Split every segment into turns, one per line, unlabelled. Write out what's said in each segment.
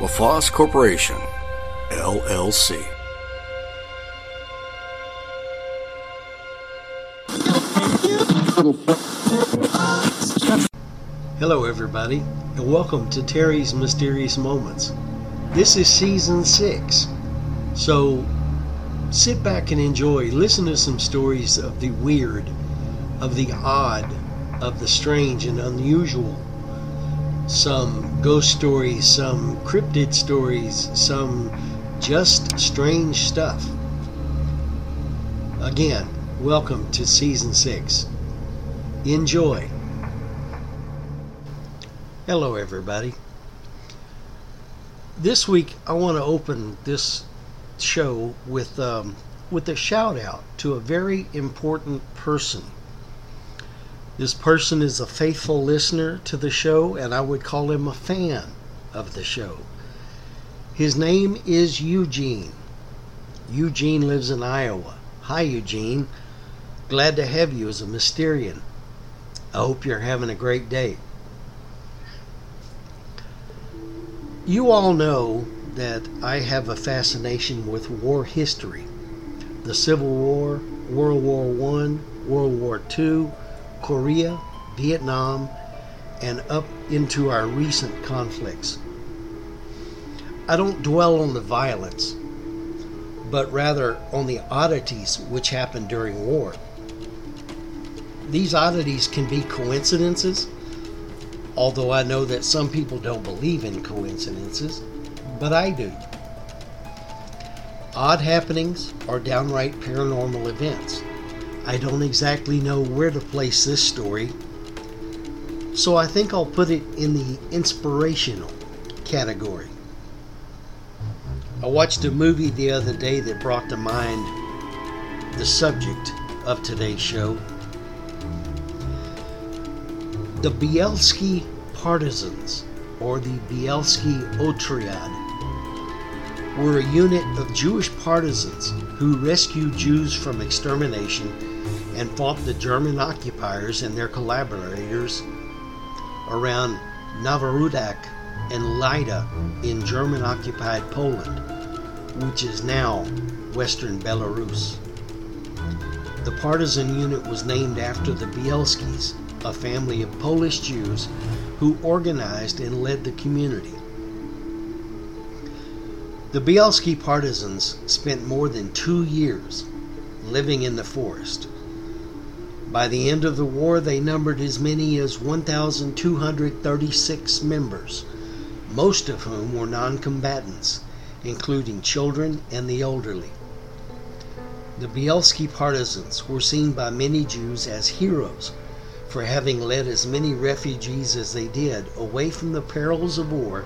LaFosse Corporation, LLC.
Hello, everybody, and welcome to Terry's Mysterious Moments. This is season six, so sit back and enjoy. Listen to some stories of the weird, of the odd, of the strange and unusual. Some ghost stories, some cryptid stories, some just strange stuff. Again, welcome to season six. Enjoy. Hello, everybody. This week, I want to open this show with um, with a shout out to a very important person. This person is a faithful listener to the show, and I would call him a fan of the show. His name is Eugene. Eugene lives in Iowa. Hi, Eugene. Glad to have you as a Mysterian. I hope you're having a great day. You all know that I have a fascination with war history. The Civil War, World War I, World War II, Korea, Vietnam, and up into our recent conflicts. I don't dwell on the violence, but rather on the oddities which happen during war. These oddities can be coincidences, although I know that some people don't believe in coincidences, but I do. Odd happenings are downright paranormal events. I don't exactly know where to place this story, so I think I'll put it in the inspirational category. I watched a movie the other day that brought to mind the subject of today's show. The Bielski Partisans, or the Bielski Otriad, were a unit of Jewish partisans who rescued Jews from extermination and fought the German occupiers and their collaborators around Novorudak and Lida in German occupied Poland, which is now western Belarus. The partisan unit was named after the Bielskis, a family of Polish Jews who organized and led the community. The Bielski partisans spent more than two years living in the forest. By the end of the war, they numbered as many as 1,236 members, most of whom were non combatants, including children and the elderly. The Bielski partisans were seen by many Jews as heroes for having led as many refugees as they did away from the perils of war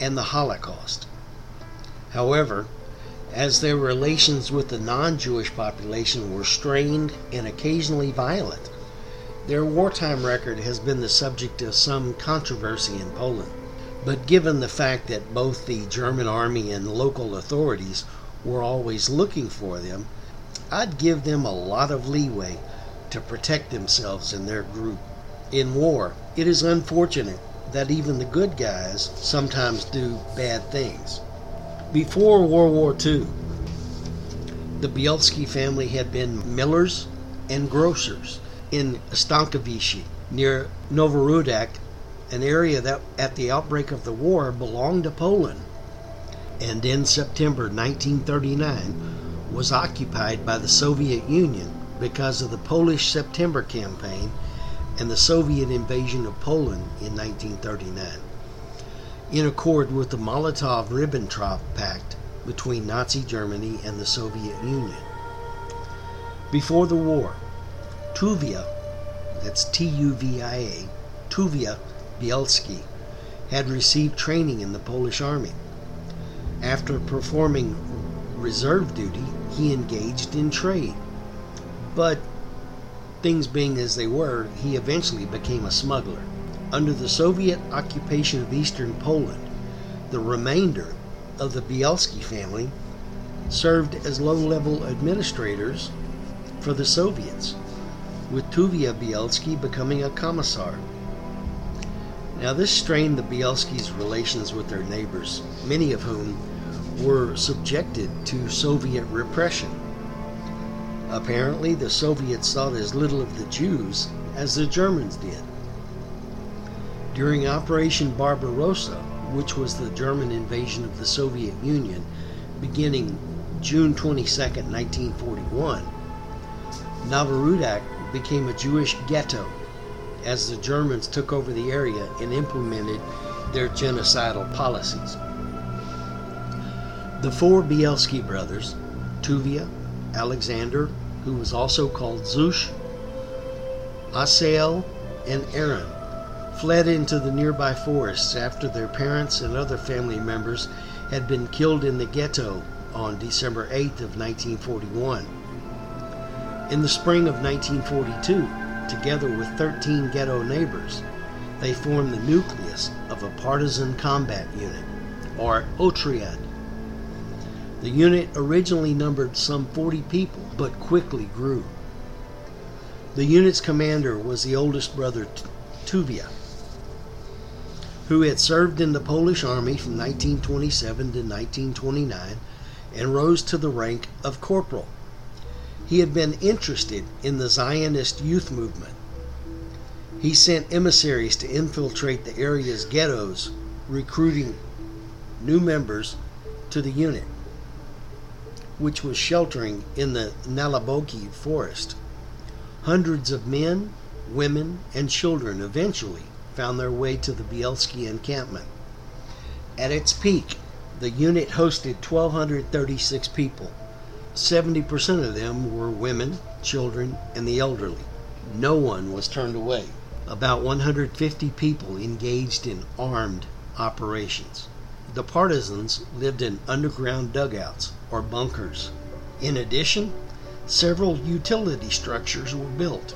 and the Holocaust. However, as their relations with the non Jewish population were strained and occasionally violent, their wartime record has been the subject of some controversy in Poland. But given the fact that both the German army and local authorities were always looking for them, I'd give them a lot of leeway to protect themselves and their group. In war, it is unfortunate that even the good guys sometimes do bad things. Before World War II, the Bielski family had been millers and grocers in Stankowice near Novorudak, an area that at the outbreak of the war belonged to Poland. And in September 1939 was occupied by the Soviet Union because of the Polish September campaign and the Soviet invasion of Poland in 1939 in accord with the Molotov Ribbentrop Pact between Nazi Germany and the Soviet Union. Before the war, Tuvia, that's T U V I A, Tuvia Bielski, had received training in the Polish army. After performing reserve duty, he engaged in trade. But things being as they were, he eventually became a smuggler. Under the Soviet occupation of eastern Poland, the remainder of the Bielski family served as low level administrators for the Soviets, with Tuvia Bielski becoming a commissar. Now, this strained the Bielskis' relations with their neighbors, many of whom were subjected to Soviet repression. Apparently, the Soviets thought as little of the Jews as the Germans did. During Operation Barbarossa, which was the German invasion of the Soviet Union beginning June 22, 1941, Novorudak became a Jewish ghetto as the Germans took over the area and implemented their genocidal policies. The four Bielski brothers, Tuvia, Alexander, who was also called Zush, Asael, and Aaron, fled into the nearby forests after their parents and other family members had been killed in the ghetto on December 8th of 1941. In the spring of 1942, together with 13 ghetto neighbors, they formed the nucleus of a partisan combat unit, or Otriad. The unit originally numbered some 40 people, but quickly grew. The unit's commander was the oldest brother, Tuvia, who had served in the Polish army from 1927 to 1929 and rose to the rank of corporal. He had been interested in the Zionist youth movement. He sent emissaries to infiltrate the area's ghettos, recruiting new members to the unit, which was sheltering in the Naliboki forest. Hundreds of men, women, and children eventually found their way to the Bielski encampment. At its peak, the unit hosted 1,236 people. 70% of them were women, children, and the elderly. No one was turned away. About 150 people engaged in armed operations. The partisans lived in underground dugouts or bunkers. In addition, several utility structures were built.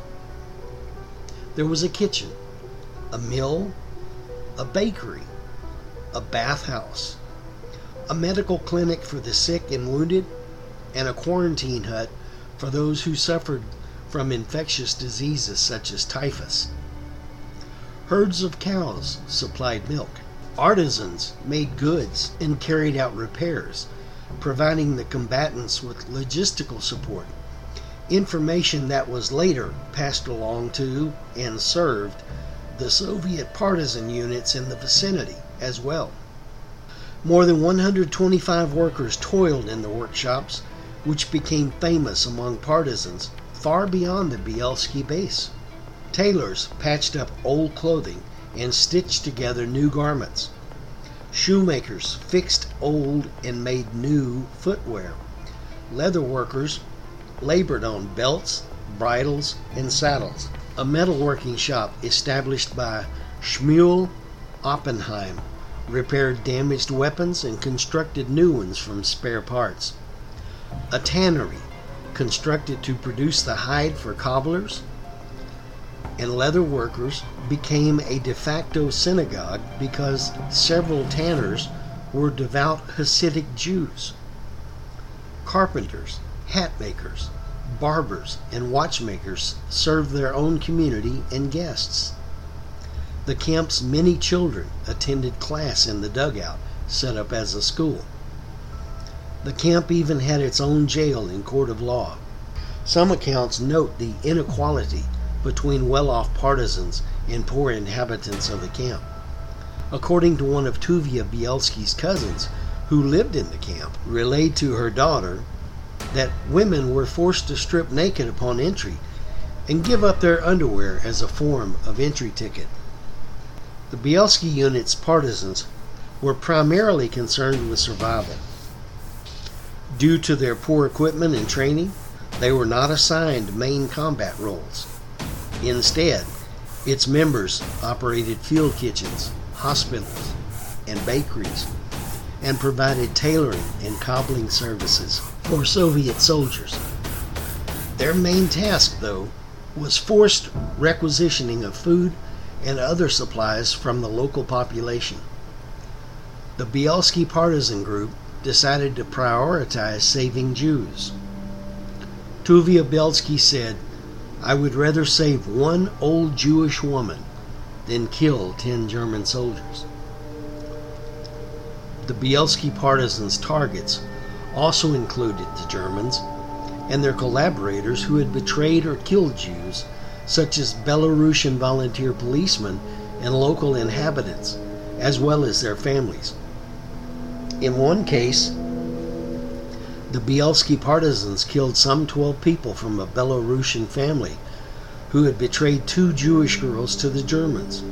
There was a kitchen, a mill, a bakery, a bathhouse, a medical clinic for the sick and wounded, and a quarantine hut for those who suffered from infectious diseases such as typhus. Herds of cows supplied milk. Artisans made goods and carried out repairs, providing the combatants with logistical support. Information that was later passed along to and served the Soviet partisan units in the vicinity as well. More than 125 workers toiled in the workshops, which became famous among partisans far beyond the Bielski base. Tailors patched up old clothing and stitched together new garments. Shoemakers fixed old and made new footwear. Leather workers labored on belts, bridles, and saddles. A metalworking shop established by Shmuel Oppenheim repaired damaged weapons and constructed new ones from spare parts. A tannery, constructed to produce the hide for cobblers and leather workers, became a de facto synagogue because several tanners were devout Hasidic Jews. Carpenters, hat makers, barbers, and watchmakers served their own community and guests. The camp's many children attended class in the dugout set up as a school. The camp even had its own jail and court of law. Some accounts note the inequality between well off partisans and poor inhabitants of the camp. According to one of Tuvia Bielski's cousins, who lived in the camp, relayed to her daughter that women were forced to strip naked upon entry and give up their underwear as a form of entry ticket. The Bielski unit's partisans were primarily concerned with survival. Due to their poor equipment and training, they were not assigned main combat roles. Instead, its members operated field kitchens, hospitals, and bakeries, and provided tailoring and cobbling services for Soviet soldiers. Their main task, though, was forced requisitioning of food and other supplies from the local population. The Bielski partisan group decided to prioritize saving Jews. Tuvia Bielski said, I would rather save one old Jewish woman than kill 10 German soldiers. The Bielski partisans' targets also included the Germans and their collaborators who had betrayed or killed Jews, such as Belarusian volunteer policemen and local inhabitants, as well as their families. In one case, the Bielski partisans killed some 12 people from a Belarusian family who had betrayed two Jewish girls to the Germans.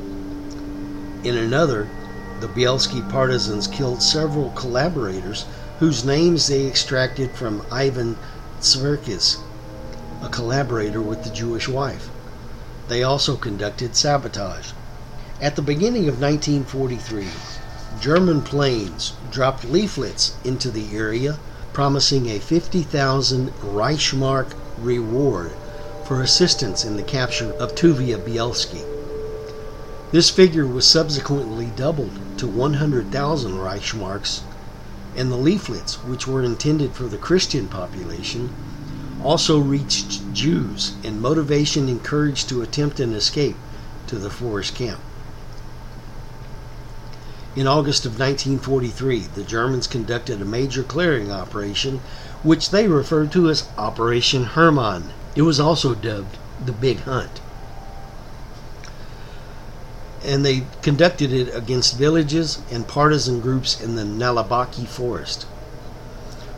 In another, the Bielski partisans killed several collaborators whose names they extracted from Ivan Sverkis, a collaborator with the Jewish wife. They also conducted sabotage. At the beginning of 1943, German planes dropped leaflets into the area promising a 50,000 Reichsmark reward for assistance in the capture of Tuvia Bielski. This figure was subsequently doubled to 100,000 Reichsmarks, and the leaflets, which were intended for the Christian population, also reached Jews, and motivation encouraged to attempt an escape to the forest camp. In August of 1943, the Germans conducted a major clearing operation, which they referred to as Operation Hermann. It was also dubbed the Big Hunt. And they conducted it against villages and partisan groups in the Naliboki forest.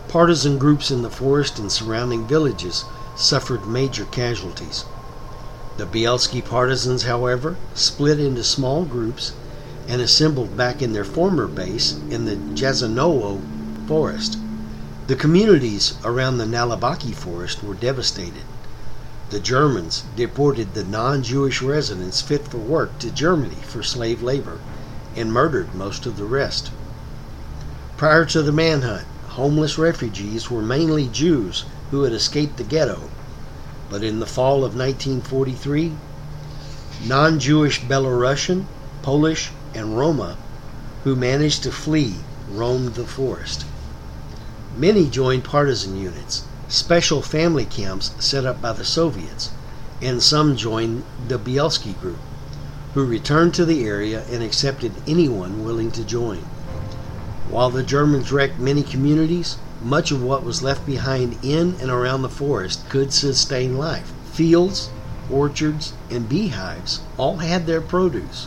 Partisan groups in the forest and surrounding villages suffered major casualties. The Bielski partisans, however, split into small groups and assembled back in their former base in the Jazanowo forest. The communities around the Naliboki forest were devastated. The Germans deported the non Jewish residents fit for work to Germany for slave labor and murdered most of the rest. Prior to the manhunt, homeless refugees were mainly Jews who had escaped the ghetto. But in the fall of 1943, non Jewish Belarusian, Polish, and Roma who managed to flee roamed the forest. Many joined partisan units, special family camps set up by the Soviets, and some joined the Bielski group, who returned to the area and accepted anyone willing to join. While the Germans wrecked many communities, much of what was left behind in and around the forest could sustain life. Fields, orchards, and beehives all had their produce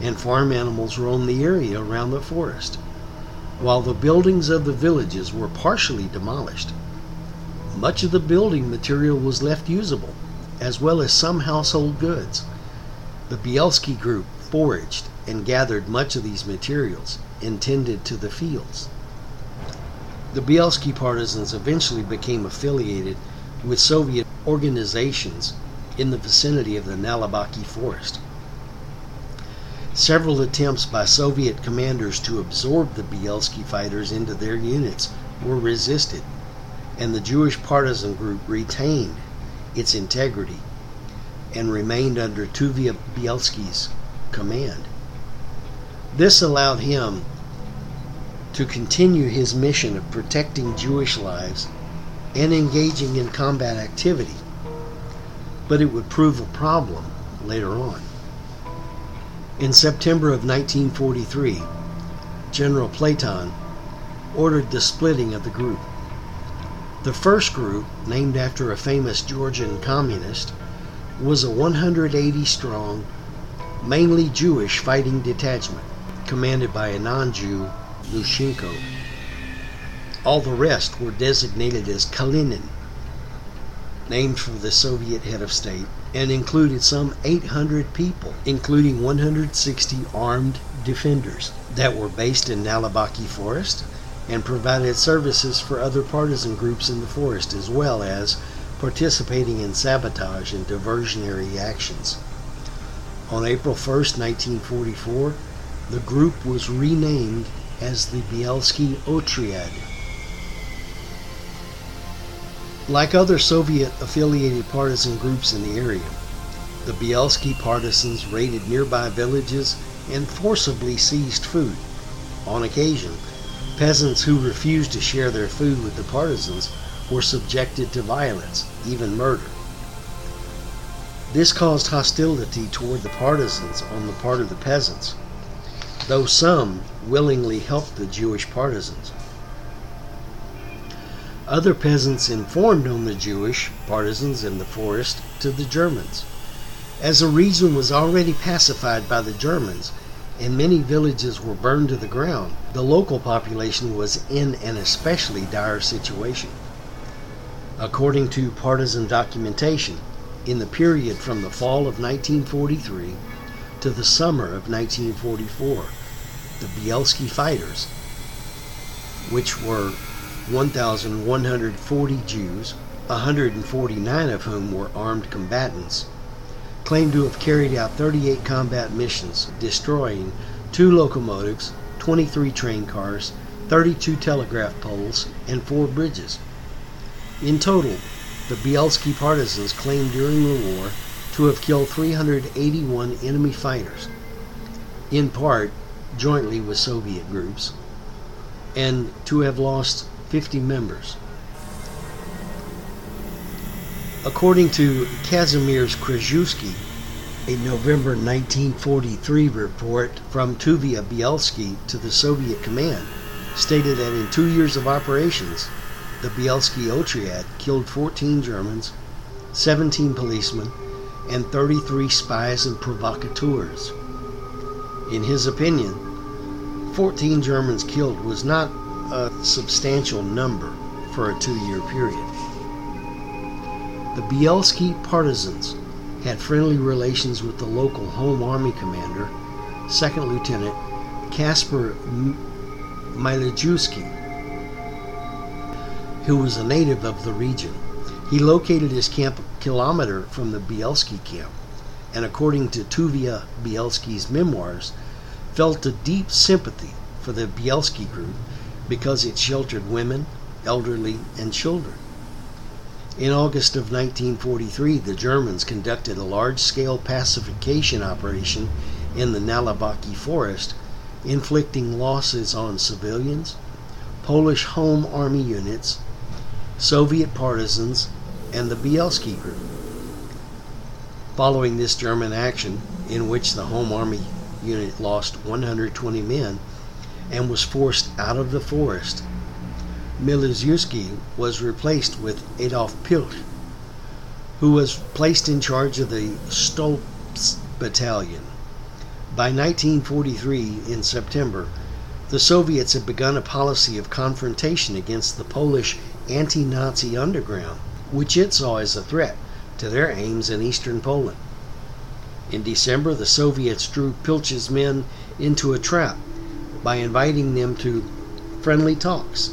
and farm animals roamed the area around the forest, while the buildings of the villages were partially demolished. Much of the building material was left usable, as well as some household goods. The Bielski group foraged and gathered much of these materials intended to the fields. The Bielski partisans eventually became affiliated with Soviet organizations in the vicinity of the Naliboki forest. Several attempts by Soviet commanders to absorb the Bielski fighters into their units were resisted, and the Jewish partisan group retained its integrity and remained under Tuvia Bielski's command. This allowed him to continue his mission of protecting Jewish lives and engaging in combat activity, but it would prove a problem later on. In September of 1943, General Platon ordered the splitting of the group. The first group, named after a famous Georgian communist, was a 180 strong, mainly Jewish fighting detachment commanded by a non Jew, Lushenko. All the rest were designated as Kalinin, named for the Soviet head of state, and included some 800 people, including 160 armed defenders that were based in Naliboki Forest and provided services for other partisan groups in the forest as well as participating in sabotage and diversionary actions. On April 1, 1944, the group was renamed as the Bielski Otriad. Like other Soviet affiliated partisan groups in the area, the Bielski partisans raided nearby villages and forcibly seized food. On occasion, peasants who refused to share their food with the partisans were subjected to violence, even murder. This caused hostility toward the partisans on the part of the peasants, though some willingly helped the Jewish partisans. Other peasants informed on the Jewish partisans in the forest to the Germans. As the region was already pacified by the Germans and many villages were burned to the ground, the local population was in an especially dire situation. According to partisan documentation, in the period from the fall of 1943 to the summer of 1944, the Bielski fighters, which were 1,140 Jews, 149 of whom were armed combatants, claimed to have carried out 38 combat missions, destroying two locomotives, 23 train cars, 32 telegraph poles, and four bridges. In total, the Bielski partisans claimed during the war to have killed 381 enemy fighters, in part jointly with Soviet groups, and to have lost 50 members. According to Kazimierz Krajewski, a November 1943 report from Tuvia Bielski to the Soviet command stated that in two years of operations, the Bielski Otriad killed 14 Germans, 17 policemen, and 33 spies and provocateurs. In his opinion, 14 Germans killed was not a substantial number for a two year period. The Bielski partisans had friendly relations with the local Home Army commander, Second Lieutenant Kasper Milaszewski, who was a native of the region. He located his camp a kilometer from the Bielski camp, and according to Tuvia Bielski's memoirs, felt a deep sympathy for the Bielski group because it sheltered women, elderly, and children. In August of 1943, the Germans conducted a large scale pacification operation in the Naliboki forest, inflicting losses on civilians, Polish Home Army units, Soviet partisans, and the Bielski group. Following this German action, in which the Home Army unit lost 120 men and was forced out of the forest, Milaszewski was replaced with Adolf Pilch, who was placed in charge of the Stolps Battalion. By 1943, in September, the Soviets had begun a policy of confrontation against the Polish anti Nazi underground, which it saw as a threat to their aims in eastern Poland. In December, the Soviets drew Pilch's men into a trap by inviting them to friendly talks.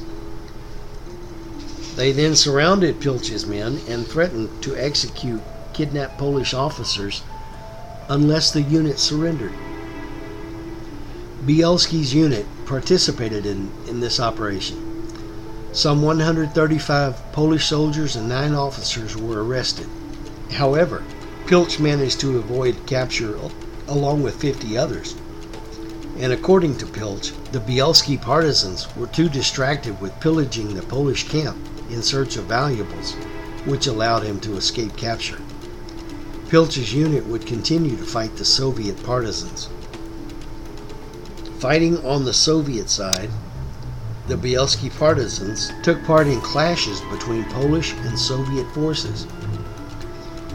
They then surrounded Pilch's men and threatened to execute kidnapped Polish officers unless the unit surrendered. Bielski's unit participated in, in this operation. Some 135 Polish soldiers and nine officers were arrested. However, Pilch managed to avoid capture along with 50 others. And according to Pilch, the Bielski partisans were too distracted with pillaging the Polish camp in search of valuables, which allowed him to escape capture. Pilch's unit would continue to fight the Soviet partisans. Fighting on the Soviet side, the Bielski partisans took part in clashes between Polish and Soviet forces.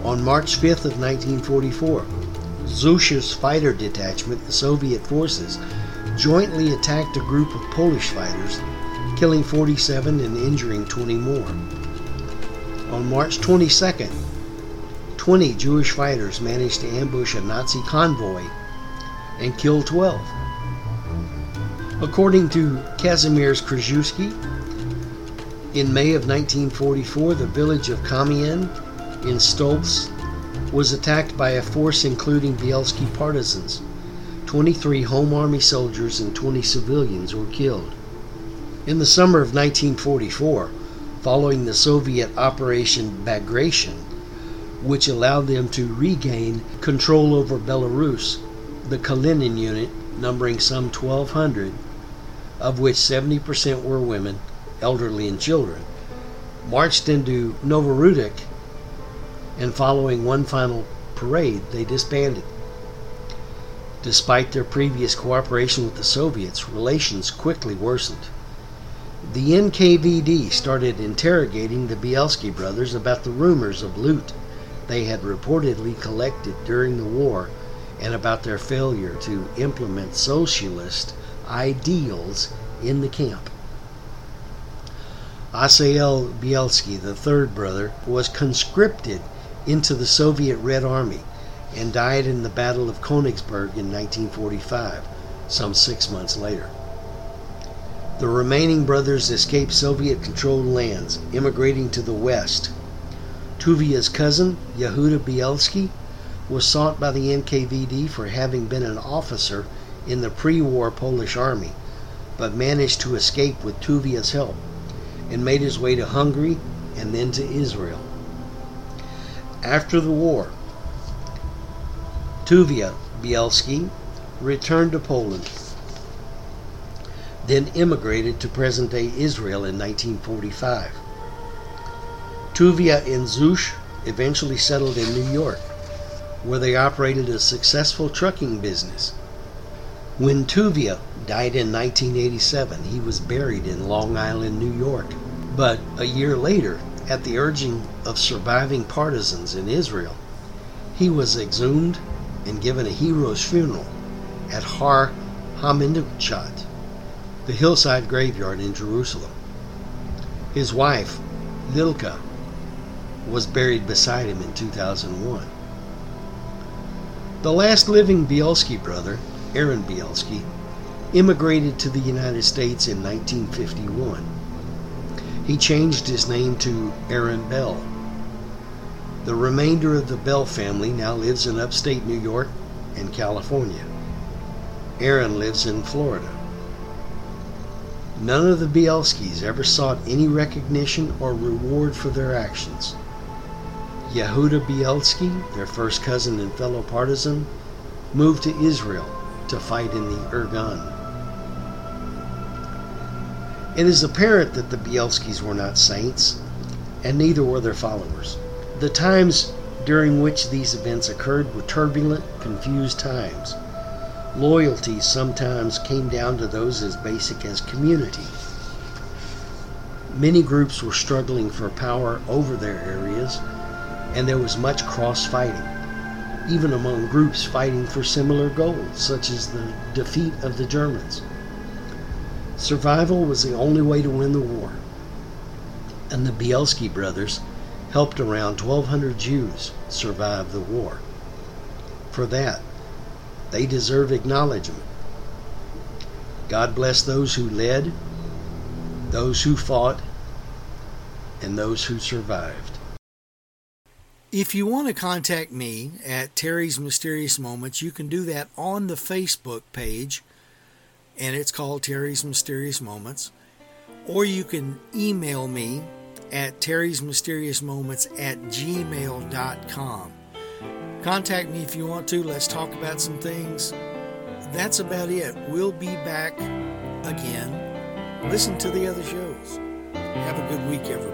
On March 5th of 1944, Zusha's fighter detachment, the Soviet forces, jointly attacked a group of Polish fighters, killing 47 and injuring 20 more. On March 22nd, 20 Jewish fighters managed to ambush a Nazi convoy and kill 12. According to Kazimierz Krajewski, in May of 1944, the village of Kamien in Stolps was attacked by a force including Bielski partisans. 23 Home Army soldiers and 20 civilians were killed. In the summer of 1944, following the Soviet Operation Bagration, which allowed them to regain control over Belarus, the Kalinin unit, numbering some 1,200, of which 70% were women, elderly, and children, marched into Novorudek, and following one final parade, they disbanded. Despite their previous cooperation with the Soviets, relations quickly worsened. The NKVD started interrogating the Bielski brothers about the rumors of loot they had reportedly collected during the war and about their failure to implement socialist ideals in the camp. Asael Bielski, the third brother, was conscripted into the Soviet Red Army and died in the Battle of Königsberg in 1945, some six months later. The remaining brothers escaped Soviet controlled lands, immigrating to the west. Tuvia's cousin, Yehuda Bielski, was sought by the NKVD for having been an officer in the pre war Polish army, but managed to escape with Tuvia's help and made his way to Hungary and then to Israel. After the war, Tuvia Bielski returned to Poland, then immigrated to present day Israel in 1945. Tuvia and Zush eventually settled in New York, where they operated a successful trucking business. When Tuvia died in 1987, he was buried in Long Island, New York. But a year later, at the urging of surviving partisans in Israel, he was exhumed and given a hero's funeral at Har Hamenuchat, the hillside graveyard in Jerusalem. His wife, Lilka, was buried beside him in 2001. The last living Bielski brother, Aaron Bielski, immigrated to the United States in 1951. He changed his name to Aaron Bell. The remainder of the Bell family now lives in upstate New York and California. Aaron lives in Florida. None of the Bielskis ever sought any recognition or reward for their actions. Yehuda Bielski, their first cousin and fellow partisan, moved to Israel to fight in the Irgun. It is apparent that the Bielskis were not saints, and neither were their followers. The times during which these events occurred were turbulent, confused times. Loyalty sometimes came down to those as basic as community. Many groups were struggling for power over their areas, and there was much cross fighting, even among groups fighting for similar goals, such as the defeat of the Germans. Survival was the only way to win the war, and the Bielski brothers helped around 1,200 Jews survive the war. For that, they deserve acknowledgement. God bless those who led, those who fought, and those who survived.
If you want to contact me at Terry's Mysterious Moments, you can do that on the Facebook page, and it's called Terry's Mysterious Moments. Or you can email me at Terry's Mysterious Moments at gmail.com. Contact me if you want to. Let's talk about some things. That's about it. We'll be back again. Listen to the other shows. Have a good week, everybody.